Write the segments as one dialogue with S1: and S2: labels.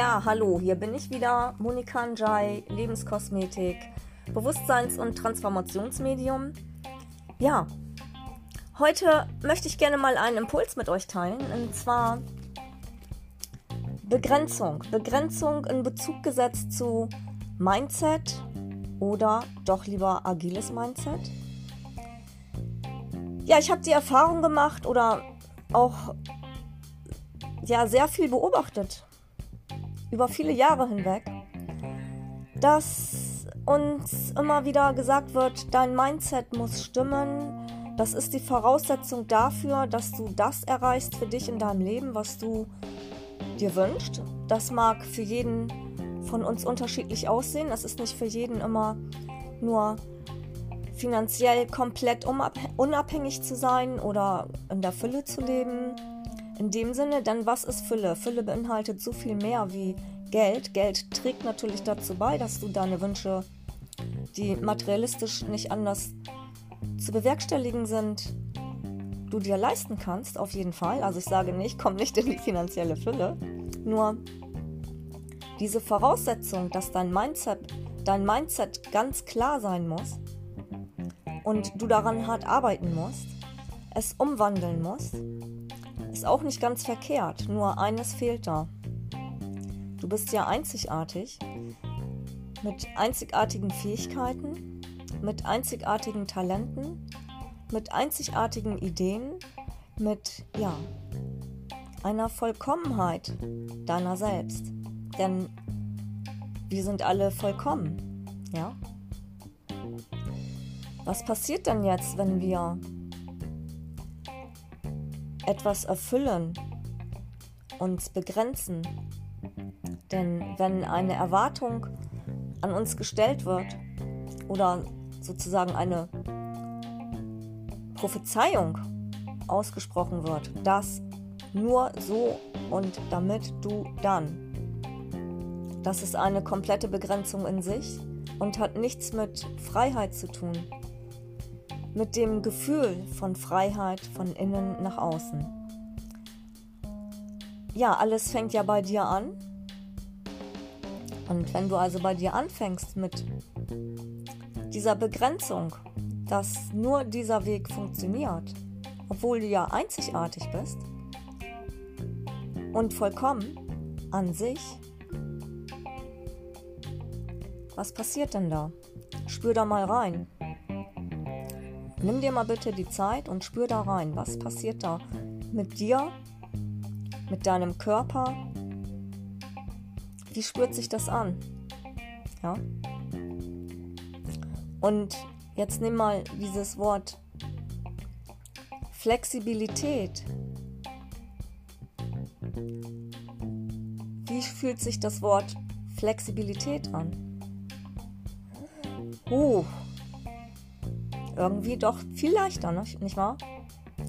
S1: Ja, hallo, hier bin ich wieder, Monika Njai, Lebenskosmetik, Bewusstseins- und Transformationsmedium. Ja, heute möchte ich gerne mal einen Impuls mit euch teilen, und zwar Begrenzung. Begrenzung in Bezug gesetzt zu Mindset oder doch lieber agiles Mindset. Ja, ich habe die Erfahrung gemacht oder auch ja sehr viel beobachtet über viele Jahre hinweg, dass uns immer wieder gesagt wird, dein Mindset muss stimmen. Das ist die Voraussetzung dafür, dass du das erreichst für dich in deinem Leben, was du dir wünschst. Das mag für jeden von uns unterschiedlich aussehen. Es ist nicht für jeden immer nur finanziell komplett unabhängig zu sein oder in der Fülle zu leben. In dem Sinne, dann was ist Fülle? Fülle beinhaltet so viel mehr wie Geld. Geld trägt natürlich dazu bei, dass du deine Wünsche, die materialistisch nicht anders zu bewerkstelligen sind, du dir leisten kannst, auf jeden Fall. Also ich sage nicht, komm nicht in die finanzielle Fülle. Nur diese Voraussetzung, dass dein Mindset, dein Mindset ganz klar sein muss und du daran hart arbeiten musst, es umwandeln musst, ist auch nicht ganz verkehrt, nur eines fehlt da. Du bist ja einzigartig, mit einzigartigen Fähigkeiten, mit einzigartigen Talenten, mit einzigartigen Ideen, mit, ja, einer Vollkommenheit deiner selbst. Denn wir sind alle vollkommen, ja? Was passiert denn jetzt, wenn wir etwas erfüllen, uns begrenzen. Denn wenn eine Erwartung an uns gestellt wird oder sozusagen eine Prophezeiung ausgesprochen wird, dass nur so und damit du dann. Das ist eine komplette Begrenzung in sich und hat nichts mit Freiheit zu tun mit dem Gefühl von Freiheit von innen nach außen. Ja, alles fängt ja bei dir an. Und wenn du also bei dir anfängst mit dieser Begrenzung, dass nur dieser Weg funktioniert, obwohl du ja einzigartig bist und vollkommen an sich, was passiert denn da? Spür da mal rein. Nimm dir mal bitte die Zeit und spür da rein, was passiert da mit dir, mit deinem Körper. Wie spürt sich das an? Ja? Und jetzt nimm mal dieses Wort Flexibilität. Wie fühlt sich das Wort Flexibilität an? Uh, irgendwie doch viel leichter, nicht wahr?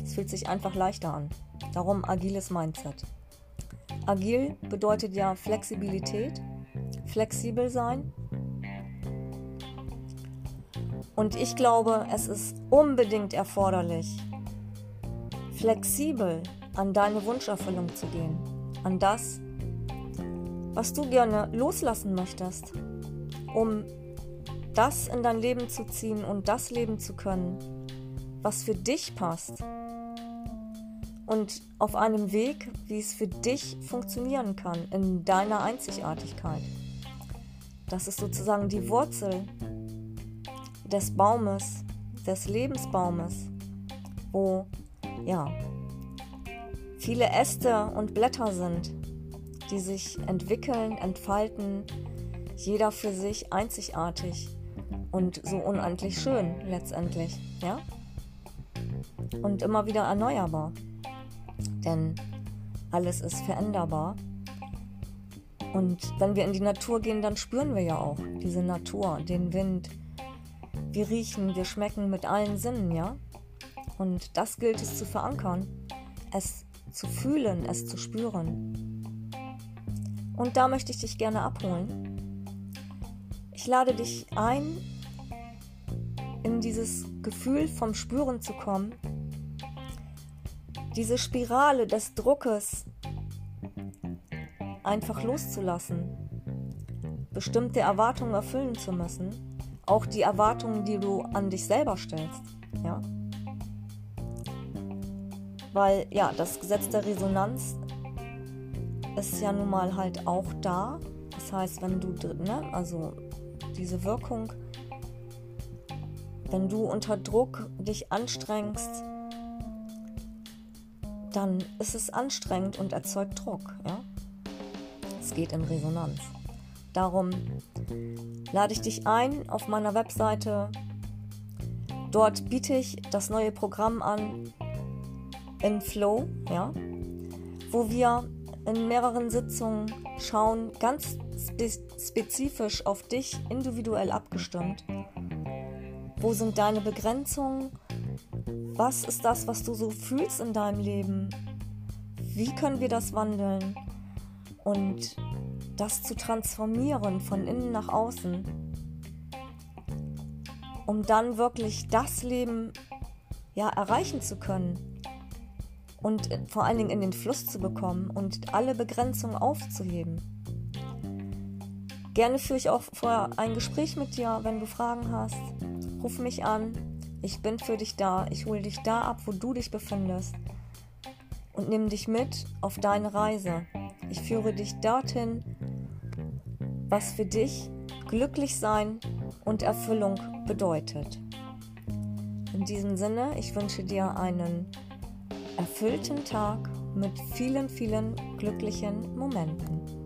S1: Es fühlt sich einfach leichter an. Darum agiles Mindset. Agil bedeutet ja Flexibilität, flexibel sein. Und ich glaube, es ist unbedingt erforderlich, flexibel an deine Wunscherfüllung zu gehen, an das, was du gerne loslassen möchtest, um das in dein Leben zu ziehen und das leben zu können, was für dich passt. Und auf einem Weg, wie es für dich funktionieren kann, in deiner Einzigartigkeit. Das ist sozusagen die Wurzel des Baumes, des Lebensbaumes, wo ja viele Äste und Blätter sind, die sich entwickeln, entfalten, jeder für sich einzigartig und so unendlich schön letztendlich, ja? Und immer wieder erneuerbar. Denn alles ist veränderbar. Und wenn wir in die Natur gehen, dann spüren wir ja auch diese Natur, den Wind. Wir riechen, wir schmecken mit allen Sinnen, ja? Und das gilt es zu verankern, es zu fühlen, es zu spüren. Und da möchte ich dich gerne abholen. Ich lade dich ein, in dieses Gefühl vom Spüren zu kommen, diese Spirale des Druckes einfach loszulassen, bestimmte Erwartungen erfüllen zu müssen, auch die Erwartungen, die du an dich selber stellst, ja. Weil ja, das Gesetz der Resonanz ist ja nun mal halt auch da. Das heißt, wenn du, ne, also diese Wirkung, wenn du unter Druck dich anstrengst, dann ist es anstrengend und erzeugt Druck. Ja? Es geht in Resonanz. Darum lade ich dich ein auf meiner Webseite. Dort biete ich das neue Programm an in Flow, ja, wo wir in mehreren Sitzungen schauen, ganz spe spezifisch auf dich individuell abgestimmt. Wo sind deine Begrenzungen? Was ist das, was du so fühlst in deinem Leben? Wie können wir das wandeln? Und das zu transformieren von innen nach außen, um dann wirklich das Leben ja erreichen zu können und vor allen Dingen in den Fluss zu bekommen und alle Begrenzungen aufzuheben. Gerne führe ich auch vorher ein Gespräch mit dir, wenn du Fragen hast. Ruf mich an, ich bin für dich da. Ich hole dich da ab, wo du dich befindest. Und nimm dich mit auf deine Reise. Ich führe dich dorthin, was für dich glücklich sein und Erfüllung bedeutet. In diesem Sinne, ich wünsche dir einen erfüllten Tag mit vielen, vielen glücklichen Momenten.